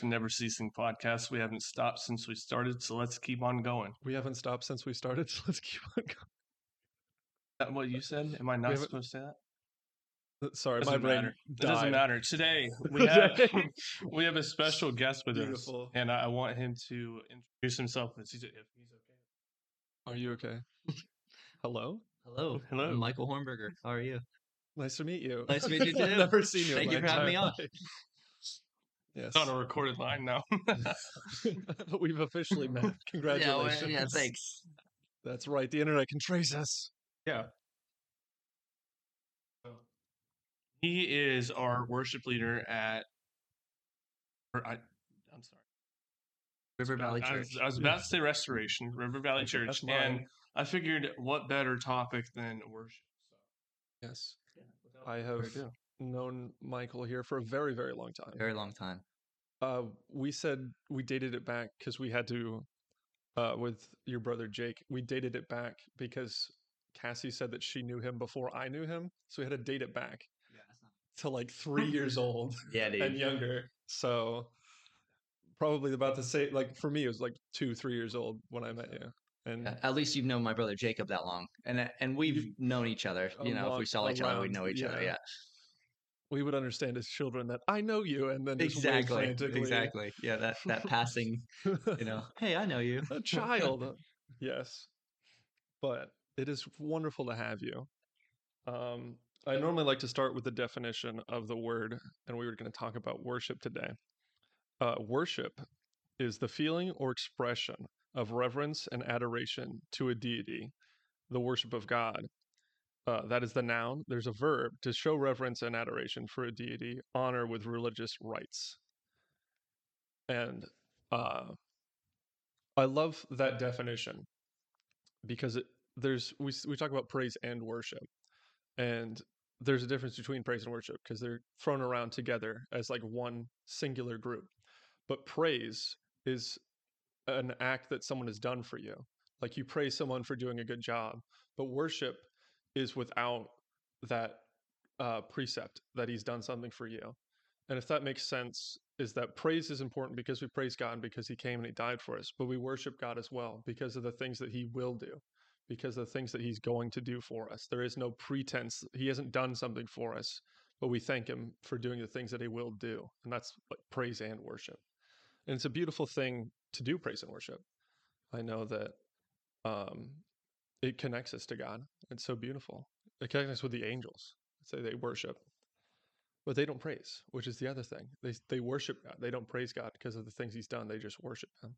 back to Never Ceasing Podcast. We haven't stopped since we started, so let's keep on going. We haven't stopped since we started, so let's keep on going. That what you said? Am I not supposed to say that? Uh, Sorry, Doesn't my brain matter. It doesn't matter. Today we have we have a special guest with Beautiful. us, and I want him to introduce himself if he's, if he's okay. Are you okay? Hello. Hello. Hello. I'm Michael Hornberger. How are you? Nice to meet you. Nice to meet you I've too. never seen you. in Thank my you for having me entire on. Yes. It's on a recorded line now. But we've officially met. Yeah, Congratulations. well, yeah, thanks. That's right. The internet can trace us. yeah. He is our worship leader at. Or I, I'm sorry. River Valley I Church. was, I was about to say restoration, River Valley Church, that's and mine. I figured what better topic than worship. Yes. So, I have. Known Michael here for a very, very long time. Very long time. Uh, we said we dated it back because we had to, uh, with your brother Jake, we dated it back because Cassie said that she knew him before I knew him. So we had to date it back to like three years old Yeah, dude. and younger. So probably about the same, like for me, it was like two, three years old when I met you. And Yeah, At least you've known my brother Jacob that long, and and we've known each other. You know, if we saw each other, we'd know each other. yeah. We would understand as children that I know you and then exactly, exactly. Yeah, that that passing. You know, hey, I know you. a child. yes. But it is wonderful to have you. Um, I normally like to start with the definition of the word, and we were going to talk about worship today. Uh, worship is the feeling or expression of reverence and adoration to a deity, the worship of God. Uh, that is the noun. There's a verb to show reverence and adoration for a deity, honor with religious rites. And uh, I love that definition because it, there's we we talk about praise and worship, and there's a difference between praise and worship because they're thrown around together as like one singular group. But praise is an act that someone has done for you. Like you praise someone for doing a good job, but worship is without that uh, precept that he's done something for you. And if that makes sense, is that praise is important because we praise God because he came and he died for us, but we worship God as well because of the things that he will do, because of the things that he's going to do for us. There is no pretense. He hasn't done something for us, but we thank him for doing the things that he will do. And that's like praise and worship. And it's a beautiful thing to do praise and worship. I know that um, it connects us to God. It's so beautiful. It connects us with the angels. Say they worship, but they don't praise, which is the other thing. They they worship God. They don't praise God because of the things He's done. They just worship Him,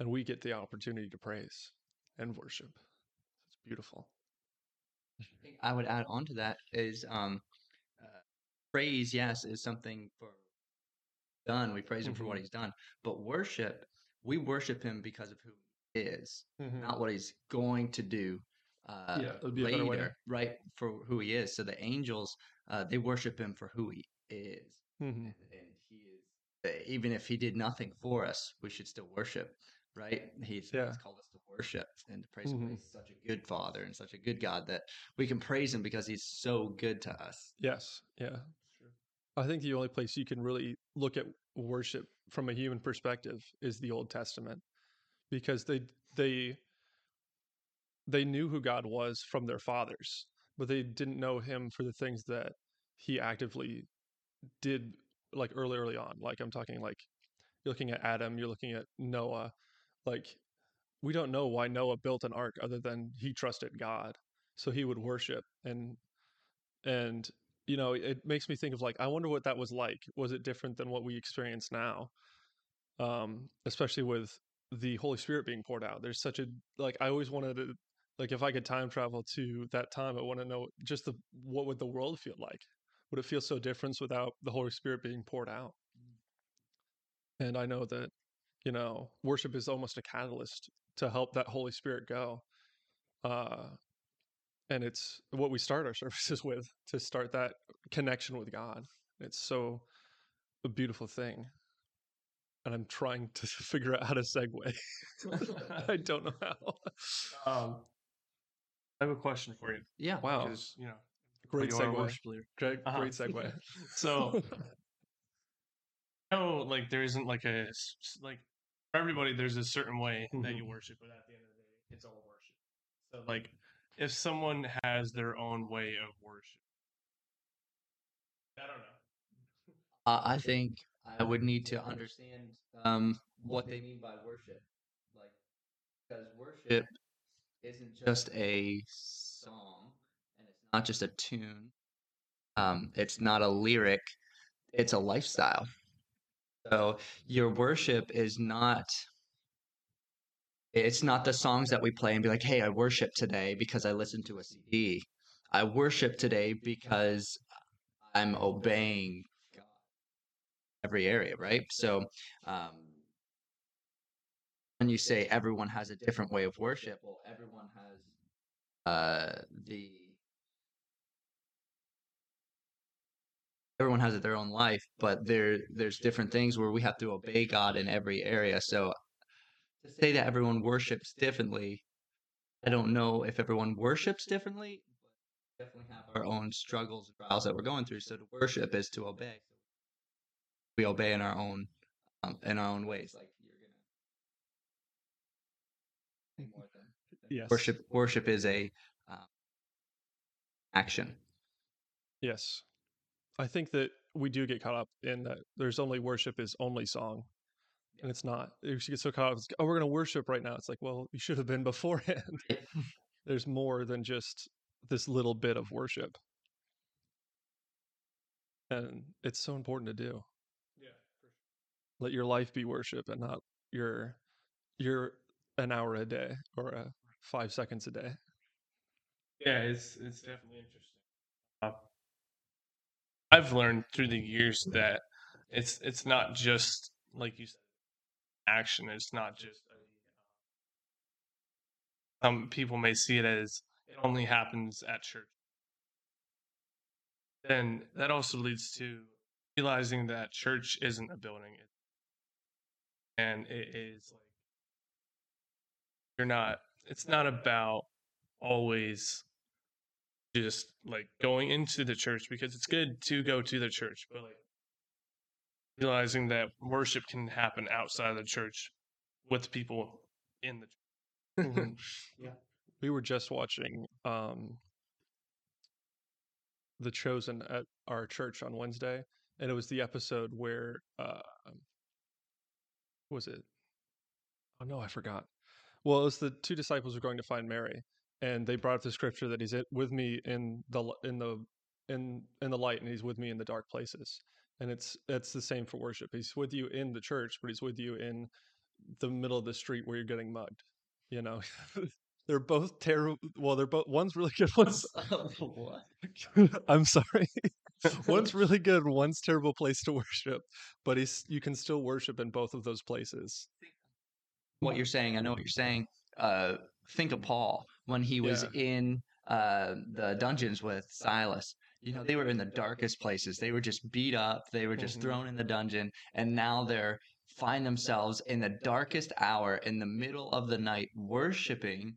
and we get the opportunity to praise and worship. It's beautiful. I would add on to that is um, uh, praise. Yes, is something for done. We praise him for what Mhm. he's done, but worship, we worship him because of who is, not what he's going to do. Uh, Yeah, that would be a better way later, right? For who he is. So the angels, uh, they worship him for who he is, Mhm. and, and he is. uh, Even if he did nothing for us, we should still worship, right? He's, Yeah. he's called us to worship and to praise him. Mhm. He's such a good father and such a good God that we can praise him because he's so good to us. Yes. Yeah. I think the only place you can really look at worship from a human perspective is the Old Testament, because they they they knew who God was from their fathers, but they didn't know Him for the things that He actively did, like early, early on. Like I'm talking like you're looking at Adam, you're looking at Noah, like we don't know why Noah built an ark other than he trusted God, so he would worship and and you know it makes me think of like i wonder what that was like. Was it different than what we experience now? Um especially with the holy spirit being poured out there's such a like i always wanted to like if i could time travel to that time i want to know just the what would the world feel like would it feel so different without the holy spirit being poured out and i know that you know worship is almost a catalyst to help that holy spirit go uh and it's what we start our services with to start that connection with God. It's so a beautiful thing. And I'm trying to figure out how to segue. I don't know how. Um, I have a question for you. Yeah. Wow. Because, you know, Great you segue. worship. Great, Uh-huh. great segue. So, know like there isn't like a like for everybody there's a certain way that you worship, but at the end of the day, it's all worship. So like if someone has their own way of worship, I don't know. Uh, I think I would need to understand um, what they mean by worship, like because worship isn't just a song and it's not just a tune. Um, it's not a lyric; it's a lifestyle. So your worship is not. It's not the songs that we play and be like, "Hey, I worship today because I listened to a CD." I worship today because I'm obeying every area, right? So, um, when you say everyone has a different way of worship, well, everyone has uh, the everyone has it their own life, but there there's different things where we have to obey God in every area. So, to say that everyone worships differently, I don't know if everyone worships differently. But we definitely have our own struggles and trials that we're going through. So, to worship is to obey we obey in our own um, in our own ways. Like you're gonna more than, than Yes. worship. Worship is a um, action. Yes. I think that we do get caught up in that there's only worship is only song. And it's not. You get so caught up. It's, oh, we're going to worship right now. It's like, well, you should have been beforehand. there's more than just this little bit of worship. And it's so important to do. Let your life be worship and not your your an hour a day or a five seconds a day. Yeah, it's it's definitely interesting. Uh, I've learned through the years that it's it's not just like you said, action. It's not just. Um, some people may see it as it only happens at church. Then that also leads to realizing that church isn't a building, it- and it is like you're not. It's not about always just like going into the church because it's good to go to the church, but like realizing that worship can happen outside of the church with people in the church. yeah We were just watching um The Chosen at our church on Wednesday, and it was the episode where uh what was it? Oh no, I forgot. Well, it was the two disciples were going to find Mary, and they brought up the scripture that he's with me in the in the in in the light, and he's with me in the dark places. And it's it's the same for worship. He's with you in the church, but he's with you in the middle of the street where you're getting mugged. You know, they're both terrible. Well, they're both. One's really good. One's what? I'm sorry. one's really good. One's terrible place to worship, but he's you can still worship in both of those places. What you're saying, I know what you're saying. Uh, think of Paul when he was in uh, the dungeons with Silas. You know, they were in the darkest places. They were just beat up. They were just Mhm. thrown in the dungeon, and now they're find themselves in the darkest hour in the middle of the night worshiping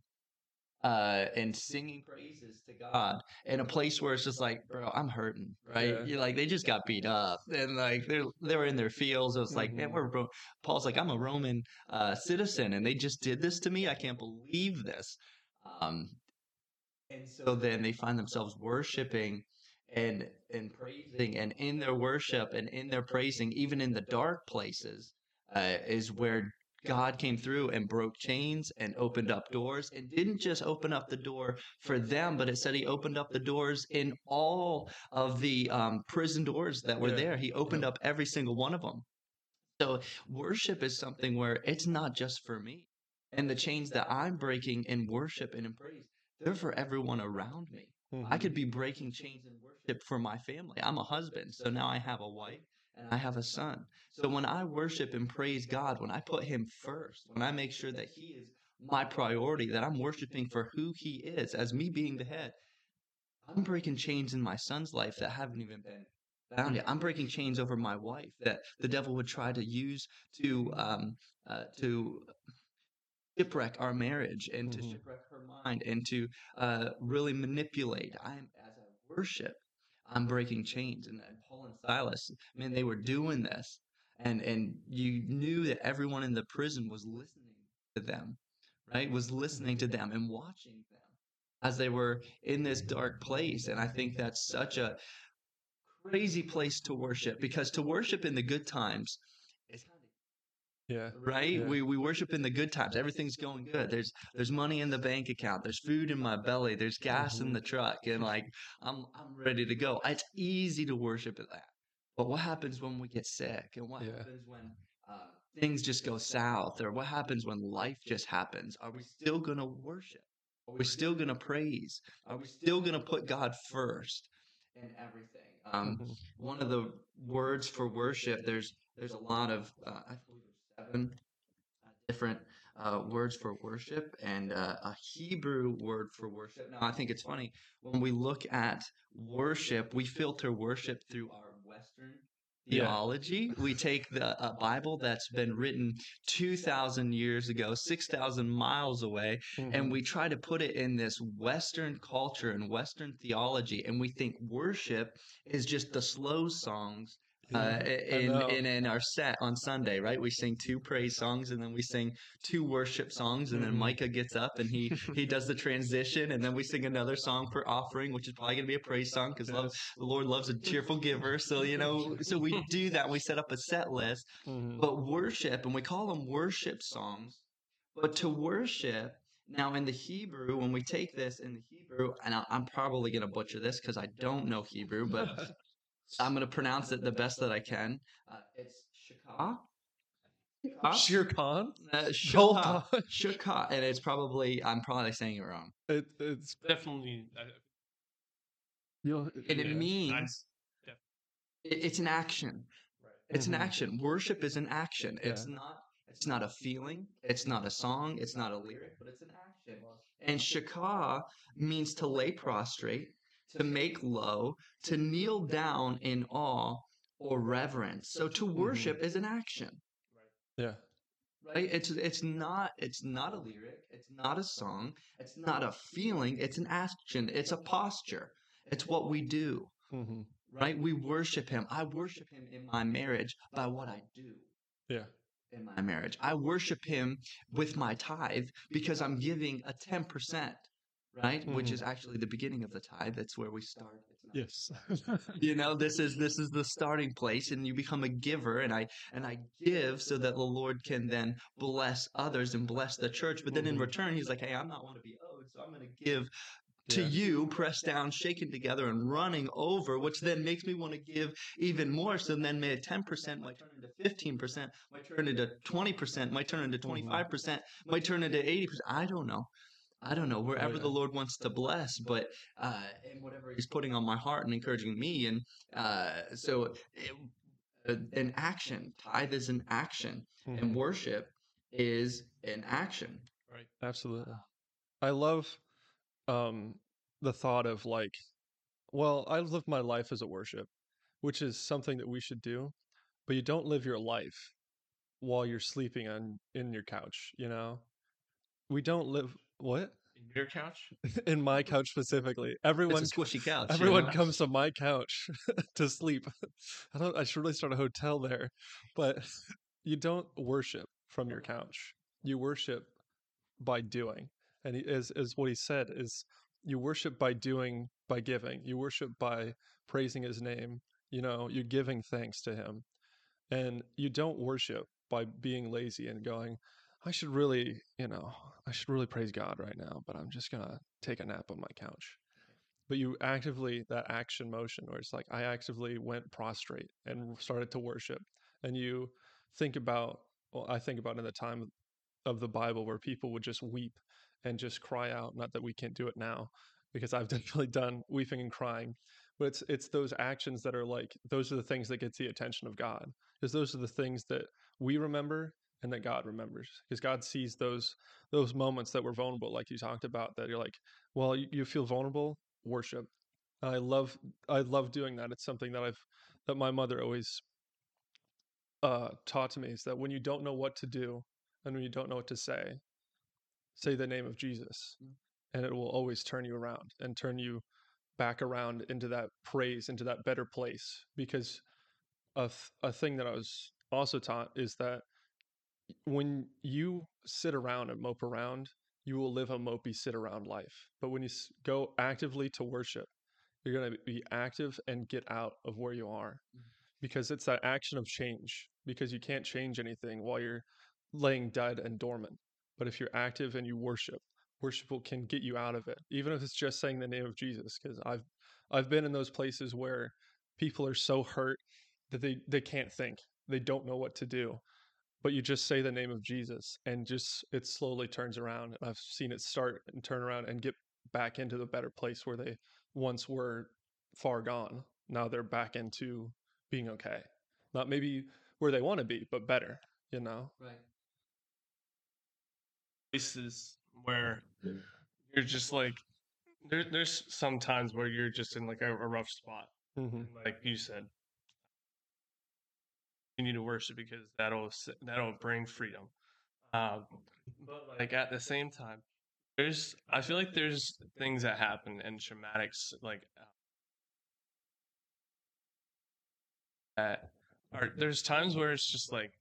uh and singing praises to God in a place where it's just like bro I'm hurting right? Yeah. you like they just got beat up and like they're they were in their fields. It was like man Mhm. we're Ro-" Paul's like I'm a Roman uh citizen and they just did this to me. I can't believe this. Um and so then they find themselves worshiping and and praising and in their worship and in their praising even in the dark places uh, is where God came through and broke chains and opened up doors and didn't just open up the door for them, but it said he opened up the doors in all of the um, prison doors that were Yeah. there. He opened up every single one of them. So worship is something where it's not just for me. And the chains that I'm breaking in worship and in praise, they're for everyone around me. I Mhm. could be breaking chains in worship for my family. I'm a husband, so now I have a wife and I have a son. So when I worship and praise God, when I put Him first, when I make sure that He is my priority, that I'm worshiping for who He is, as me being the head, I'm breaking chains in my son's life that haven't even been bound yet. I'm breaking chains over my wife that the devil would try to use to um, uh, to shipwreck our marriage and to Mhm. shipwreck her mind and to uh, really manipulate. I'm as I worship, I'm breaking chains. And, and Paul and Silas, man, they were doing this. and and you knew that everyone in the prison was listening to them, right? Was listening to them and watching them as they were in this dark place. And I think that's such a crazy place to worship because to worship in the good times Yeah. right? Yeah. we we worship in the good times. Everything's going good. There's there's money in the bank account. There's food in my belly. There's gas in Mhm. the truck. And like i'm i'm ready to go. It's easy to worship at that. But what happens when we get sick? And what Yeah. happens when uh, things just go south? Or what happens when life just happens? Are we still going to worship? Are we still going to praise? Are we still going to put god first in everything? Um Mhm. one of the words for worship there's there's a lot of uh, i believe there's seven uh, different uh, words for worship and uh, a hebrew word for worship now i think it's funny when we look at worship we filter worship through our western Yeah. theology we take the uh, bible that's been written 2000 years ago 6000 miles away Mhm. and we try to put it in this Western culture and Western theology, and we think worship is just the slow songs uh, in, in in our set on Sunday, right? We sing two praise songs, and then we sing two worship songs, and then Mhm. Micah gets up and he he does the transition, and then we sing another song for offering, which is probably going to be a praise song because Yes. the Lord loves a cheerful giver. So you know, so we do that. We set up a set list, Mhm. but worship, and we call them worship songs. But to worship, now in the Hebrew, when we take this in the Hebrew, and I, I'm probably going to butcher this because I don't know Hebrew, but I'm going to pronounce it the best that I can. Uh, it's shakah. Shakah? Shere Khan. Uh, Hold shakah. on. And it's probably, I'm probably saying it wrong. It, it's Definitely. I, you'll, And it Yeah, means it, it's an action. It's Mhm. an action. Worship is an action. It's not it's not a feeling, it's not a song, it's not a lyric, but it's an action. And shakah means to lay prostrate, to make low, to kneel down in awe or reverence. So to worship is an action. yeah. Right? It's it's not it's not a lyric, it's not a song, it's not a feeling, it's an action, it's a posture. It's what we do. hmm Right? We worship him. I worship him in my marriage by what I do. Yeah. in my marriage. I worship him with my tithe because I'm giving a 10%, right? Which Mhm. is actually the beginning of the tithe. That's where we start. Yes. You know, this is this is the starting place and you become a giver and I and I give so that the Lord can then bless others and bless the church. But then in Mhm. return he's like, "Hey, I'm not want to be owed, so I'm going to give to Yeah. you, pressed down, shaken together, and running over, which then makes me want to give even more. So then, may 10% might turn into 15%, might turn into 20%, might turn into Mm-hmm. 25%, might turn into 80%. I don't know. I don't know. Wherever Oh, yeah. the Lord wants to bless, but uh, and whatever He's putting on my heart and encouraging me, and uh, so it, uh, an action. Tithe is an action, and Mhm. worship is an action. right. Absolutely. I love um the thought of like well, I live my life as a worship, which is something that we should do, but you don't live your life while you're sleeping on in your couch, you know? We don't live what? In your couch. In my couch specifically. Everyone It's a squishy couch. you Everyone know? comes to my couch to sleep. I don't. I should really start a hotel there, but you don't worship from your couch. You worship by doing, and he, as as what he said is, you worship by doing, by giving. You worship by praising His name. You know, you're giving thanks to Him, and you don't worship by being lazy and going. I should really, you know, I should really praise God right now, but I'm just gonna take a nap on my couch. But you actively that action motion where it's like i actively went prostrate and started to worship and you think about well i think about in the time of the bible where people would just weep and just cry out not that we can't do it now because i've definitely done weeping and crying but it's it's those actions that are like those are the things that get the attention of god because those are the things that we remember and that god remembers because god sees those those moments that we're vulnerable like you talked about that you're like well you, you feel vulnerable worship. And I love I love doing that. It's something that I've that my mother always uh taught to me is that when you don't know what to do and when you don't know what to say, say the name of Jesus. Mm. And it will always turn you around and turn you back around into that praise, into that better place. Because a th- a thing that I was also taught is that when you sit around and mope around, you will live a mopey sit around life. But when you go actively to worship, you're going to be active and get out of where you are Mhm. because it's that action of change because you can't change anything while you're laying dead and dormant. But if you're active and you worship, worship can get you out of it, even if it's just saying the name of Jesus. Because I've I've been in those places where people are so hurt that they they can't think, they don't know what to do, but you just say the name of Jesus and just it slowly turns around. I've seen it start and turn around and get back into the better place where they once were far gone. Now they're back into being okay. Not maybe where they want to be, but better, you know? Right. places where you're just like there, there's some times where you're just in like a, a rough spot Mm-hmm. like you said you need to worship because that'll that'll bring freedom um but like at the same time there's i feel like there's things that happen and traumatics like uh, that are there's times where it's just like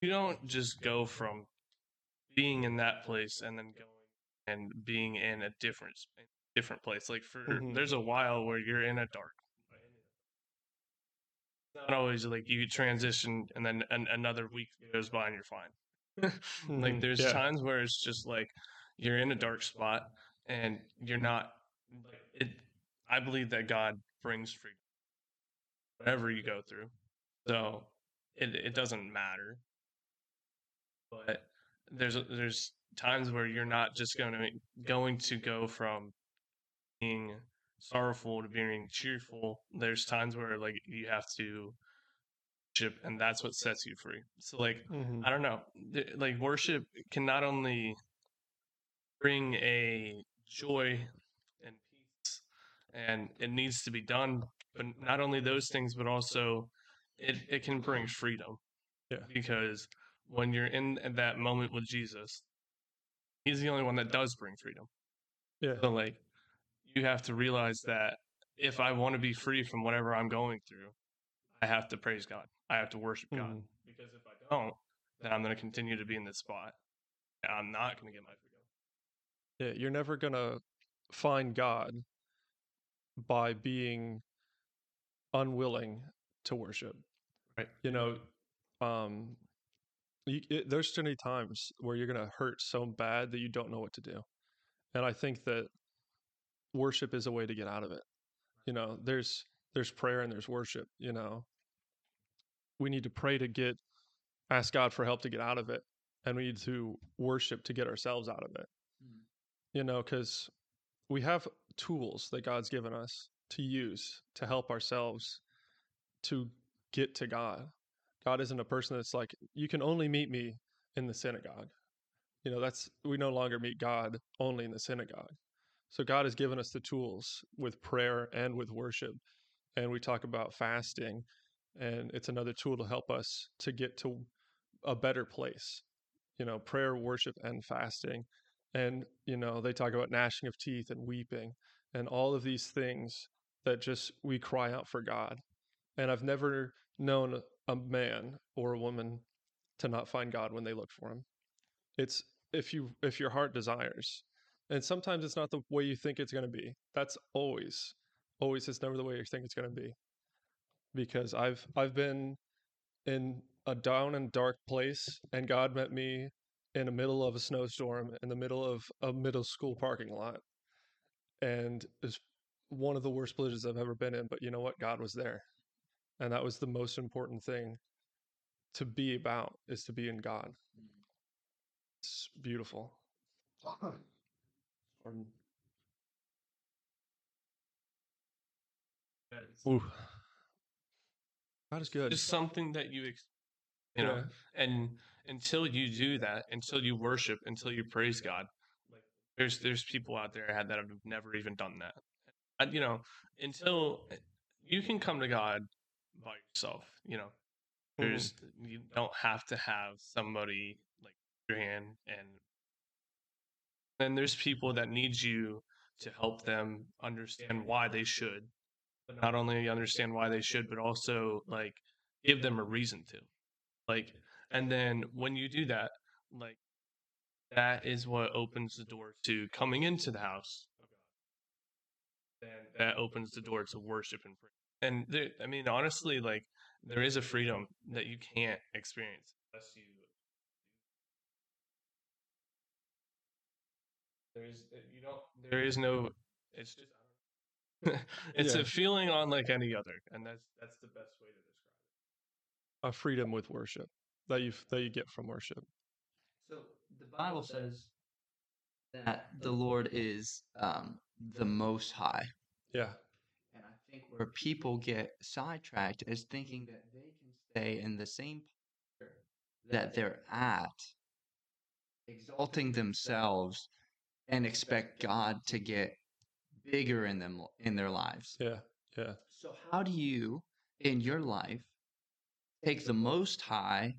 you don't just go from being in that place and then going and being in a different different place like for Mhm. there's a while where you're in a dark not always like you transition and then an, another week goes by and you're fine like Mhm. there's Yeah. times where it's just like you're in a dark spot and you're not like it i believe that god brings freedom whatever you go through so it, it doesn't matter but there's there's times where you're not just going to going to go from being sorrowful to being cheerful there's times where like you have to worship and that's what sets you free so like Mhm. I don't know. Like worship can not only bring a joy and peace, and it needs to be done, but not only those things, but also it, it can bring freedom. Yeah. Because when you're in that moment with Jesus, he's the only one that does bring freedom. Yeah. So like you have to realize that if I want to be free from whatever I'm going through, I have to praise God. I have to worship God Mhm. because if I don't, then I'm going to continue to be in this spot. I'm not going to get my freedom. Yeah, you're never gonna find God by being unwilling to worship. Right. You know, um, you, it, there's too many times where you're gonna hurt so bad that you don't know what to do, and I think that worship is a way to get out of it. You know, there's there's prayer and there's worship. You know, we need to pray to get ask God for help to get out of it, and we need to worship to get ourselves out of it Mm. you know, because we have tools that God's given us to use to help ourselves to get to God. God isn't a person that's like, you can only meet me in the synagogue. You know, that's, we no longer meet God only in the synagogue. So God has given us the tools with prayer and with worship. And we talk about fasting, and it's another tool to help us to get to a better place. You know, prayer, worship, and fasting and you know they talk about gnashing of teeth and weeping and all of these things that just we cry out for god and i've never known a man or a woman to not find god when they look for him it's if you if your heart desires and sometimes it's not the way you think it's going to be. That's always always it's never the way you think it's going to be. Because i've i've been in a down and dark place and god met me in the middle of a snowstorm in the middle of a middle school parking lot and it's one of the worst places i've ever been in but you know what? God was there and that was the most important thing to be about is to be in god. It's beautiful. Ooh. god is good Just something that you, ex- you know, Yeah. and until you do that, until you worship, until you praise God, like there's there's people out there that have never even done that. And, you know, until you can come to God by yourself, you know, Mhm. there's you don't have to have somebody like your hand and then there's people that need you to help them understand why they should but not only understand why they should but also like give them a reason to Like, and then when you do that, like, that is what opens the door to coming into the house oh, And that opens the door to worship and praise. And there, I mean, honestly, like, there is a freedom that you can't experience unless you. There is uh, you don't. There is no. It's just. it's Yeah. a feeling unlike any other, and that's that's the best way to describe it. A freedom with worship that you that you get from worship. So the Bible says that the Lord is um, the Most High. Yeah. And I think where people get sidetracked is thinking that they can stay in the same posture that they're at, exalting themselves, and expect God to get bigger in them in their lives. Yeah. Yeah. So how do you in your life take the most high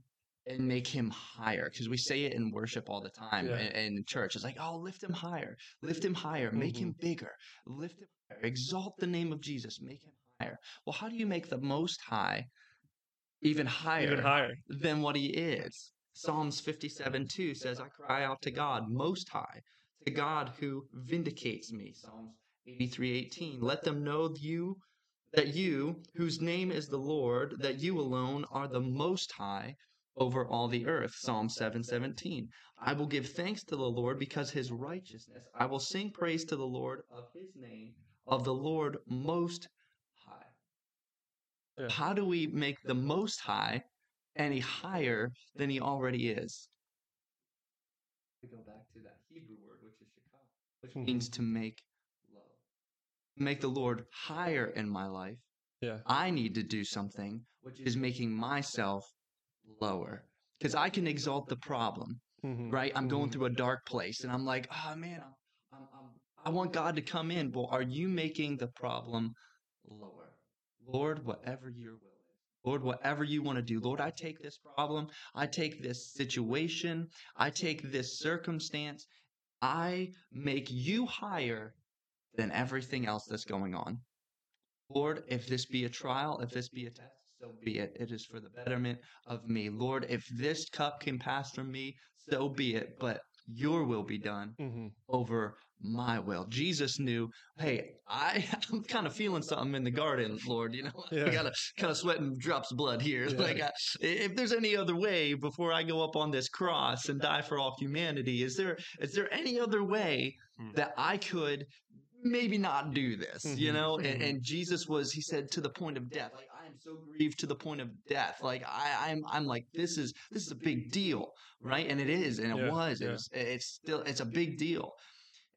and make him higher? Because we say it in worship all the time Yeah. in, in church. It's like, oh, lift him higher, lift him higher, make him mm-hmm. bigger, lift him higher, exalt the name of Jesus, make him higher. Well, how do you make the most high even higher, Even higher. than what he is? Psalms 57 2 says, I cry out to God most high, to God who vindicates me. Psalms 83 18. Let them know you that you, whose name is the Lord, that you alone are the most high over all the earth. Psalm 717. I will give thanks to the Lord because his righteousness. I will sing praise to the Lord of his name, of the Lord most high. Yeah. How do we make the most high any higher than he already is? We go back to that Hebrew word, which is shakah, which Mhm. means to make low. To make the Lord higher in my life, Yeah. I need to do something, which is making myself lower. Because I can exalt the problem, Mhm. right? I'm going Mhm. through a dark place and I'm like, oh man, I'm, I'm, I'm, I want God to come in. Well, are you making the problem lower? Lord, whatever your will is. Lord, whatever you want to do. Lord, I take this problem. I take this situation. I take this circumstance. I make you higher than everything else that's going on. Lord, if this be a trial, if this be a test, so be it. It is for the betterment of me. Lord, if this cup can pass from me, so be it. But your will be done Mhm. over my will. Jesus knew, hey, I, I'm kind of feeling something in the garden, Lord. You know, Yeah. I got to kind of sweating drops of blood here. Yeah. Like, I, if there's any other way before I go up on this cross and die for all humanity, is there is there any other way Hmm. that I could maybe not do this? You Mhm, know, and, mhm. and Jesus was, he said, to the point of death. Like, so grieved to the point of death. Like, I, I'm, I'm like, this is this is a big deal, right? And it is, and it Yeah, was. It yeah. was. It's still. It's a big deal.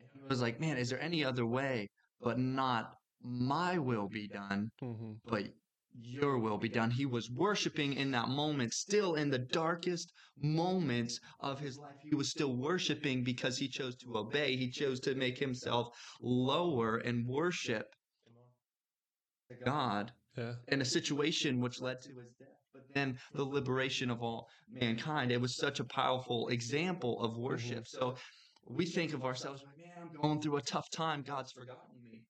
And he was like, man, is there any other way but not my will be done, Mhm. but your will be done? He was worshiping in that moment, still in the darkest moments of his life. He was still worshiping because he chose to obey. He chose to make himself lower and worship God Yeah. in a situation which led to his death, but then the liberation of all mankind. It was such a powerful example of worship. So we think of ourselves like, man, I'm going through a tough time. God's forgotten me.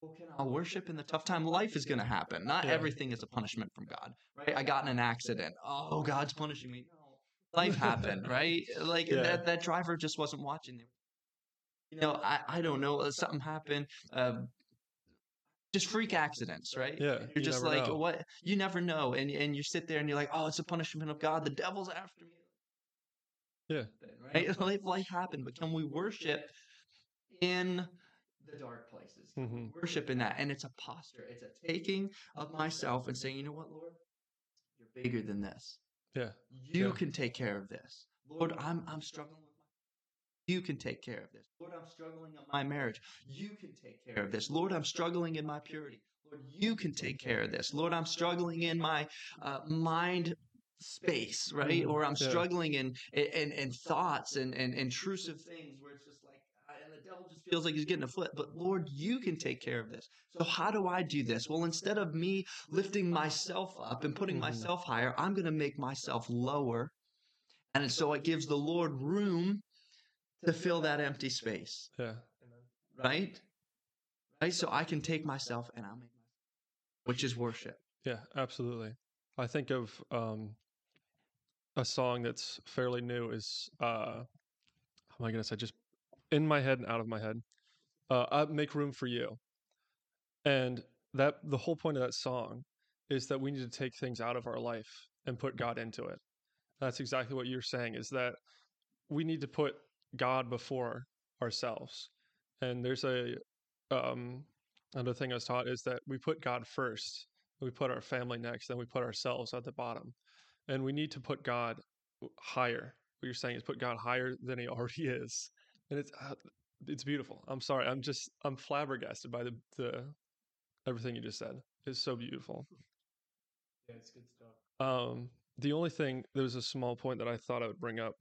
Well, can I worship in the tough time? Life is going to happen. Not Yeah. everything is a punishment from God, right? I got in an accident. Oh, God's punishing me. No, life happened, right? Like Yeah. that, that driver just wasn't watching. You know, I, I don't know. Something happened. Uh, just freak accidents, right? Yeah, You're you just like, know. what? You never know. And, and you sit there and you're like, oh, it's a punishment of God. The devil's after me. Yeah. Right? Life, life happened. But can we worship in the dark places? Mhm. Worship in that. And it's a posture. It's a taking of myself and saying, you know what, Lord? You're bigger than this. Yeah. You Yeah. can take care of this. Lord, I'm I'm struggling you can take care of this. Lord, I'm struggling in my marriage. You can take care of this. Lord, I'm struggling in my purity. Lord, you can take care of this. Lord, I'm struggling in my uh, mind space, right? Mhm. Or I'm struggling in in, in thoughts and, and intrusive things where it's just like uh, and the devil just feels like he's getting a foot. But Lord, you can take care of this. So how do I do this? Well, instead of me lifting myself up and putting Mhm. myself higher, I'm going to make myself lower. And so it gives the Lord room to fill that empty space, Yeah. right? Right? So I can take myself and I'll make myself, which is worship. Yeah, absolutely. I think of um, a song that's fairly new is uh how am I gonna say just in my head and out of my head. Uh I make room for you. And that the whole point of that song is that we need to take things out of our life and put God into it. That's exactly what you're saying is that we need to put God before ourselves. And there's a um another thing I was taught is that we put God first, we put our family next, then we put ourselves at the bottom. And we need to put God higher. What you're saying is put God higher than he already is. And it's uh, it's beautiful. I'm sorry. I'm just I'm flabbergasted by the the everything you just said. It's so beautiful. Yeah, it's good stuff. Um, the only thing there was a small point that I thought I would bring up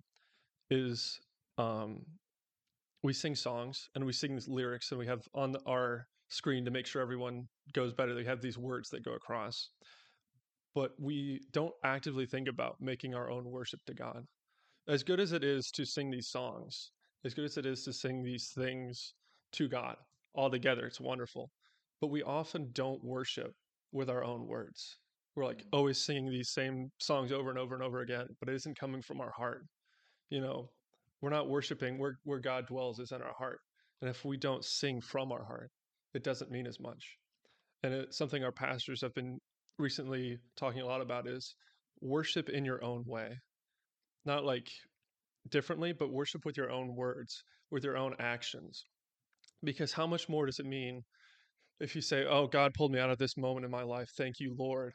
is um, we sing songs and we sing these lyrics and we have on the- our screen to make sure everyone goes better. They have these words that go across, but we don't actively think about making our own worship to God. As good as it is to sing these songs, as good as it is to sing these things to God all together, it's wonderful. But we often don't worship with our own words. We're like always singing these same songs over and over and over again, but it isn't coming from our heart. You know, we're not worshiping where, where God dwells is in our heart. And if we don't sing from our heart, it doesn't mean as much. And it's something our pastors have been recently talking a lot about is worship in your own way. Not like differently, but worship with your own words, with your own actions. Because how much more does it mean if you say, Oh, God pulled me out of this moment in my life. Thank you, Lord,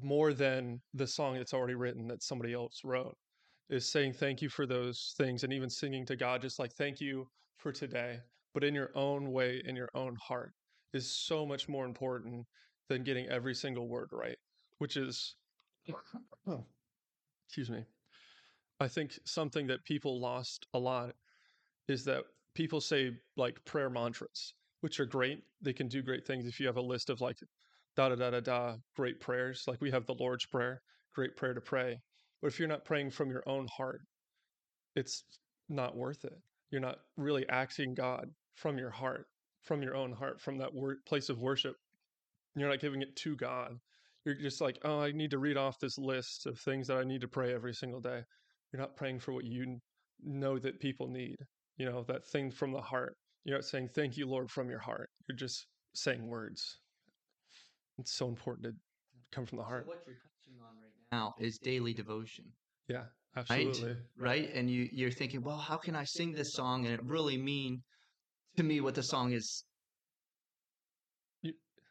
more than the song that's already written that somebody else wrote, is saying thank you for those things and even singing to God, just like thank you for today, but in your own way, in your own heart, is so much more important than getting every single word right, which is, excuse me, I think something that people lost a lot is that people say like prayer mantras, which are great. They can do great things if you have a list of like da da da da da great prayers. Like we have the Lord's Prayer, great prayer to pray. But if you're not praying from your own heart, it's not worth it. You're not really asking God from your heart, from your own heart, from that word, place of worship. You're not giving it to God. You're just like, oh, I need to read off this list of things that I need to pray every single day. You're not praying for what you know that people need, you know, that thing from the heart. You're not saying, thank you, Lord, from your heart. You're just saying words. It's so important to come from the So heart. what you're touching on right now is daily devotion, Yeah, absolutely. right? And you you're thinking, well, how can I sing this song and it really mean to me what the song is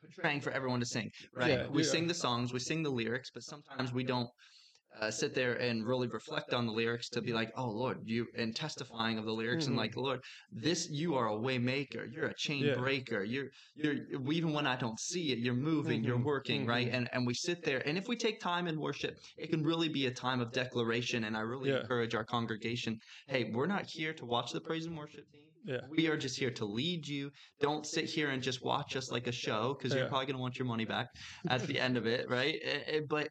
portraying for everyone to sing, right? Yeah, we yeah. sing the songs, we sing the lyrics, but sometimes we don't uh, sit there and really reflect on the lyrics to be like, oh Lord, you and testifying of the lyrics and Mhm. like, Lord, this you are a way maker, you're a chain Yeah. breaker, you're you're even when I don't see it, you're moving, you're Mhm, working, right? mhm. And and we sit there, and if we take time in worship, it can really be a time of declaration. And I really Yeah. encourage our congregation, hey, we're not here to watch the praise and worship team. Yeah. We are just here to lead you. Don't sit here and just watch us like a show because you're probably going to want your money back at the end of it, right? Eh, eh, But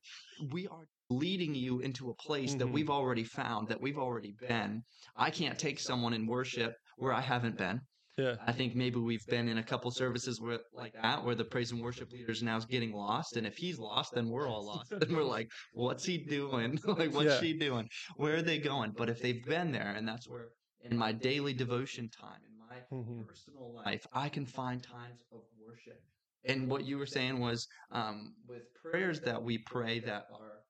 we are leading you into a place that Mhm. we've already found, that we've already been. I can't take someone in worship where I haven't been. Yeah. I think maybe we've been in a couple services where like that, where the praise and worship leader is now getting lost, and if he's lost, then we're all lost. And we're like, what's he doing? like, what's Yeah. she doing? Where are they going? But if they've been there, and that's where in my daily devotion time, in my Mhm. personal life, I can find times of worship. And what you were saying was um, with prayers that we pray that are.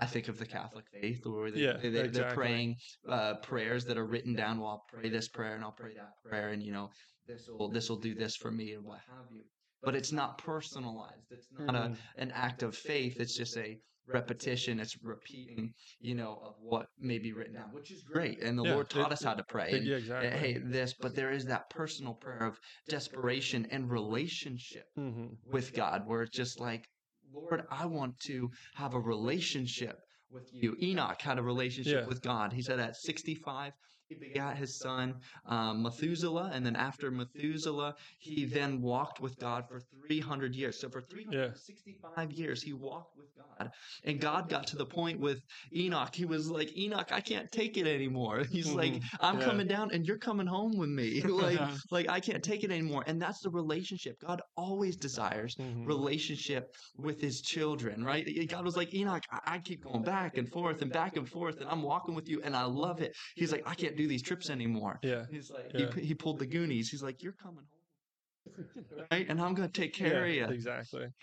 I think of the Catholic faith, where they, Yeah, they, they're exactly. praying uh, prayers that are written down. Well, I'll pray this prayer and I'll pray that prayer, and you know, this will this will do this for me and what have you. But it's not personalized. It's not a Mhm. an act of faith. It's just a repetition. It's repeating, you know, of what may be written down, which is great. And the Yeah, Lord taught it- us how to pray. Yeah, And, yeah, uh, exactly. hey, this, but there is that personal prayer of desperation and relationship hmm with God, where it's just like, Lord, I want to have a relationship with you. Enoch had a relationship Yeah. with God. He said at 65, he begat his son um, Methuselah, and then after Methuselah, he then walked with God for 300 years. So for 365 years, he walked with God, and God got to the point with Enoch. He was like, Enoch, I can't take it anymore. He's like, Mhm. I'm Yeah. coming down, and you're coming home with me. like, like I can't take it anymore. And that's the relationship God always desires Mhm. relationship with his children, right? God was like, Enoch, I, I keep going back and forth and back and forth, and I'm walking with you, and I love it. He's like, I can't do these trips anymore. Yeah. He's like, Yeah. he, he pulled the Goonies. He's like, You're coming home. Right? And I'm going to take care yeah, of you. Exactly.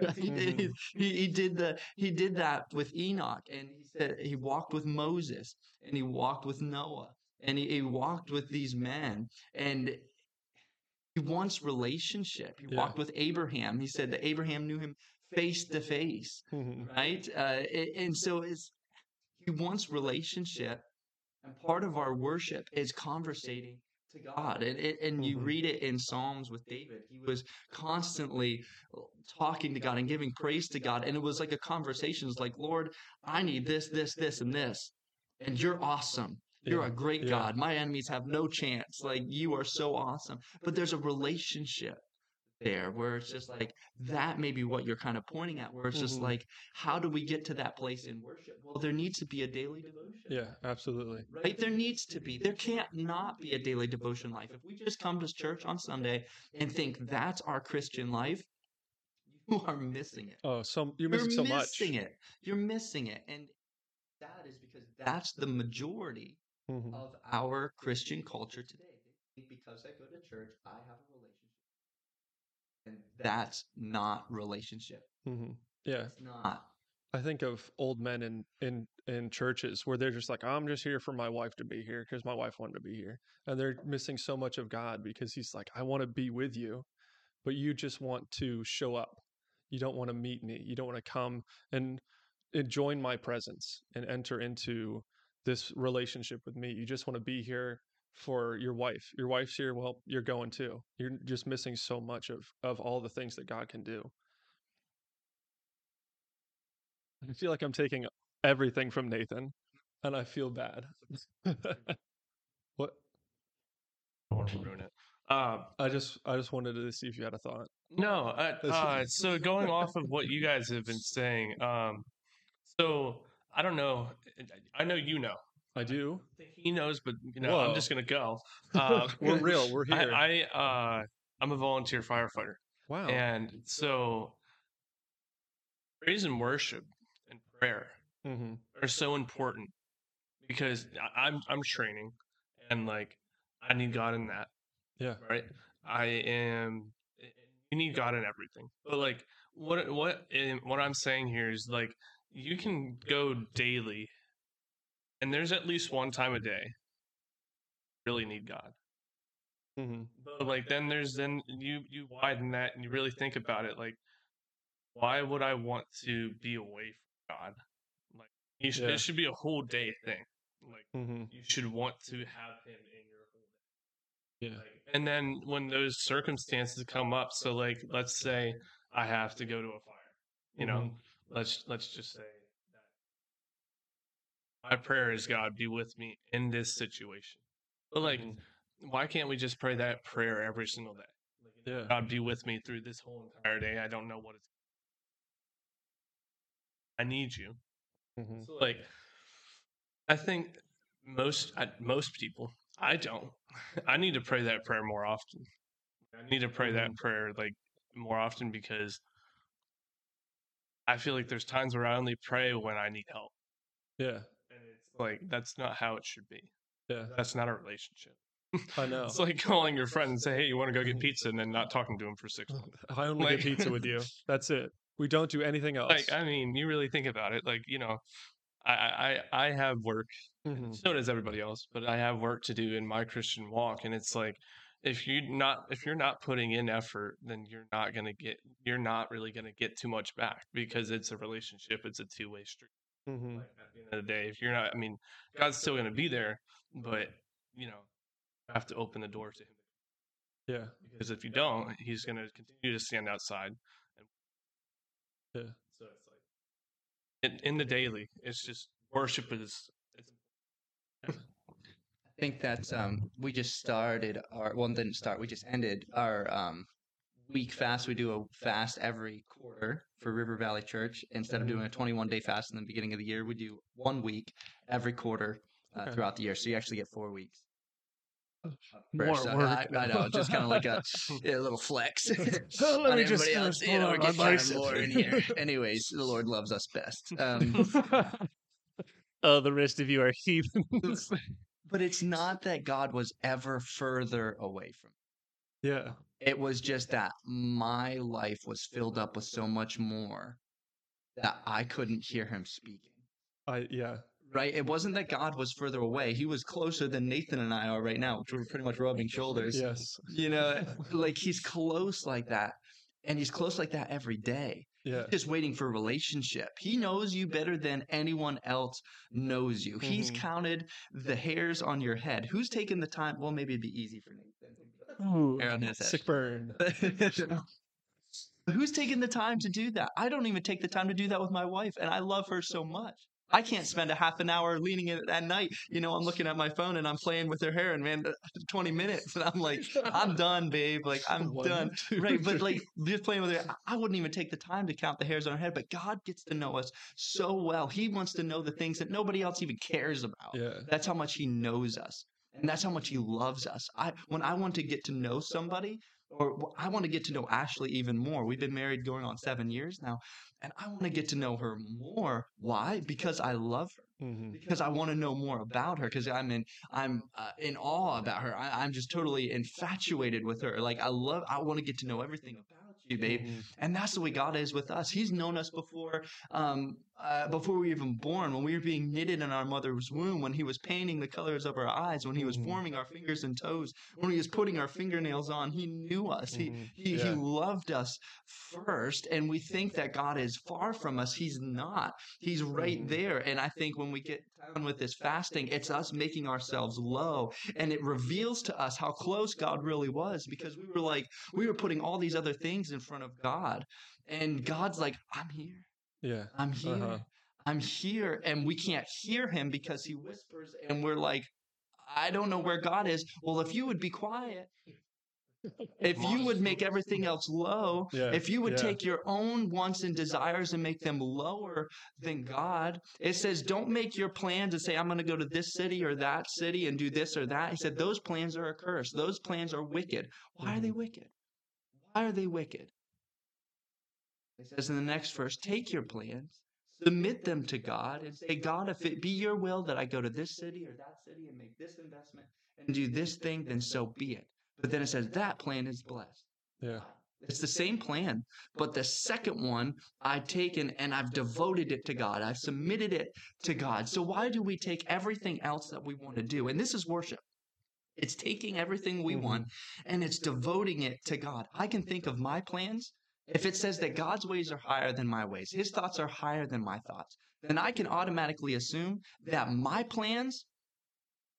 Right? Mhm. he, he did the he did that with Enoch, and he said he walked with Moses, and he walked with Noah, and he, he walked with these men, and he wants relationship. He Yeah. walked with Abraham. He said that Abraham knew him face to face, Mhm. right? Uh, and so it's he wants relationship, and part of our worship is conversating to God. And and, you Mhm. read it in Psalms with David. He was constantly talking to God and giving praise to God, and it was like a conversation. It's like, Lord, I need this, this, this, and this, and you're awesome. You're a great yeah. God. My enemies have no chance. Like you are so awesome. But there's a relationship there where it's just like that may be what you're kind of pointing at, where it's just Mhm. like, how do we get to that place in worship? Well, there needs to be a daily devotion. Yeah, absolutely. Right? There needs to be. There can't not be a daily devotion life. If we just come to church on Sunday and think that's our Christian life, you are missing it. Oh, so you're You're missing so much. missing it. You're missing it. And that is because that's the majority Mhm. of our Christian culture today. Because I go to church, I have a that's not relationship. Mhm. Yeah, It's not. I think of old men in in in churches where they're just like, I'm just here for my wife to be here because my wife wanted to be here, and they're missing so much of God because He's like, I want to be with you, but you just want to show up. You don't want to meet me. You don't want to come and, and join my presence and enter into this relationship with me. You just want to be here for your wife. Your wife's here. Well, you're going too. You're just missing so much of of all the things that God can do. I feel like I'm taking everything from Nathan, and I feel bad. what? I want to ruin it. Uh, I just I just wanted to see if you had a thought. no, uh, uh, so going off of what you guys have been saying, um, so I don't know. I know you know. I do. He knows, but you know, I'm just gonna go. Uh, We're real. We're here. I, I uh, I'm a volunteer firefighter, wow. and so praise and worship and prayer hmm are so important because I- I'm I'm training, and like I need God in that. Yeah. Right. I am. You need God in everything, but like what what eh, what I'm saying here is like you can go daily, and there's at least one time a day. Really need God. hmm But like then there's then you you widen that and you really think about it like why would I want to be away from God? Like you should, Yeah. it should be a whole day thing. Like hmm you should want to have him in your whole day. Yeah. Like, and then when those circumstances come up, so like let's say I have to go to a fire, you know, Mhm. let's let's just say my prayer is God be with me in this situation. But like Mhm. why can't we just pray that prayer every single day? Like, Yeah. God be with me through this whole entire day. I don't know what it's. I need you. hmm So like, I think most I, most people. I don't. I need to pray that prayer more often. I need to pray that prayer like more often because I feel like there's times where I only pray when I need help, Yeah. Like that's not how it should be. Yeah. That's not a relationship. I know. It's like calling your friend and say, "Hey, you want to go get pizza?" and then not talking to him for six months. I only Like- get pizza with you. That's it. We don't do anything else. Like, I mean, you really think about it. Like, you know, I I I have work. Mhm. So does everybody else, but I have work to do in my Christian walk, and it's like if you not if you're not putting in effort, then you're not gonna get you're not really gonna get too much back because it's a relationship. It's a two way street. Mhm. Like, at the end of the day, if you're not, I mean, God's still gonna be there, but you know, you have to open the door to Him Yeah. because if you don't, He's gonna continue to stand outside. And Yeah. So it's like in, in the daily, it's just worship is. It's, I think that's um we just started our well didn't start we just ended our um week fast we do a fast every quarter for River Valley Church. Instead of doing a 21 day fast in the beginning of the year we do one week every quarter uh, Okay. throughout the year. So you actually get four weeks. More prayer. So I, I know just kind of like a, a little flex let me just else you know more we're getting kind of more in here. Anyways the Lord loves us best. Um oh, the rest of you are heathens. but it's not that God was ever further away from yeah. It was just that my life was filled up with so much more that I couldn't hear him speaking. I yeah. Right? It wasn't that God was further away. He was closer than Nathan and I are right now, which we're pretty much rubbing shoulders. Yes. You know, like he's close like that. And he's close like that every day. Yeah. Just waiting for a relationship. He knows you better than anyone else knows you. He's Mhm. counted the hairs on your head. Who's taken the time? Well, maybe it'd be easy for Nathan. Ooh, on his head. sick burn. Who's taking the time to do that? I don't even take the time to do that with my wife, and I love her so much. I can't spend a half an hour leaning in at night. You know, I'm looking at my phone and I'm playing with her hair, and man, 20 minutes, and I'm like, I'm done, babe. Like, I'm One, done. two, Right, but like just playing with her, I- I wouldn't even take the time to count the hairs on her head. But God gets to know us so well. He wants to know the things that nobody else even cares about. yeah. That's how much he knows us. And that's how much he loves us. I when I want to get to know somebody, or I want to get to know Ashley even more. We've been married going on seven years now, and I want to get to know her more. Why? Because I love her. hmm Because I want to know more about her. Because I'm in I'm uh, in awe about her. I, I'm just totally infatuated with her. Like I love. I want to get to know everything about you, babe. Mhm. And that's the way God is with us. He's known us before, um, uh, before we were even born, when we were being knitted in our mother's womb, when He was painting the colors of our eyes, when He was Mhm. forming our fingers and toes, when He was putting our fingernails on. He knew us. He Mhm. He, Yeah. he loved us first, and we think that God is far from us. He's not. He's right Mhm. there. And I think when we get down with this fasting, it's us making ourselves low, and it reveals to us how close God really was because we were like we were putting all these other things in front of God, and God's like, "I'm here. Yeah. I'm here." Uh-huh. I'm here and we can't hear him because he whispers and we're like I don't know where God is. Well, if you would be quiet, if you would make everything else low, Yeah, if you would yeah. take your own wants and desires and make them lower than God, it says, don't make your plans and say, I'm going to go to this city or that city and do this or that. He said, those plans are a curse. Those plans are wicked. Why are they Mm-hmm. wicked? Why are they wicked? It says in the next verse, take your plans, submit them to God, and say, God, if it be your will that I go to this city or that city and make this investment and do this thing, then so be it. But then it says that plan is blessed. Yeah. It's the same plan, but the second one I've taken and I've devoted it to God. I've submitted it to God. So why do we take everything else that we want to do? And this is worship. It's taking everything we Mhm. want and it's devoting it to God. I can think of my plans. If it says that God's ways are higher than my ways, his thoughts are higher than my thoughts, then I can automatically assume that my plans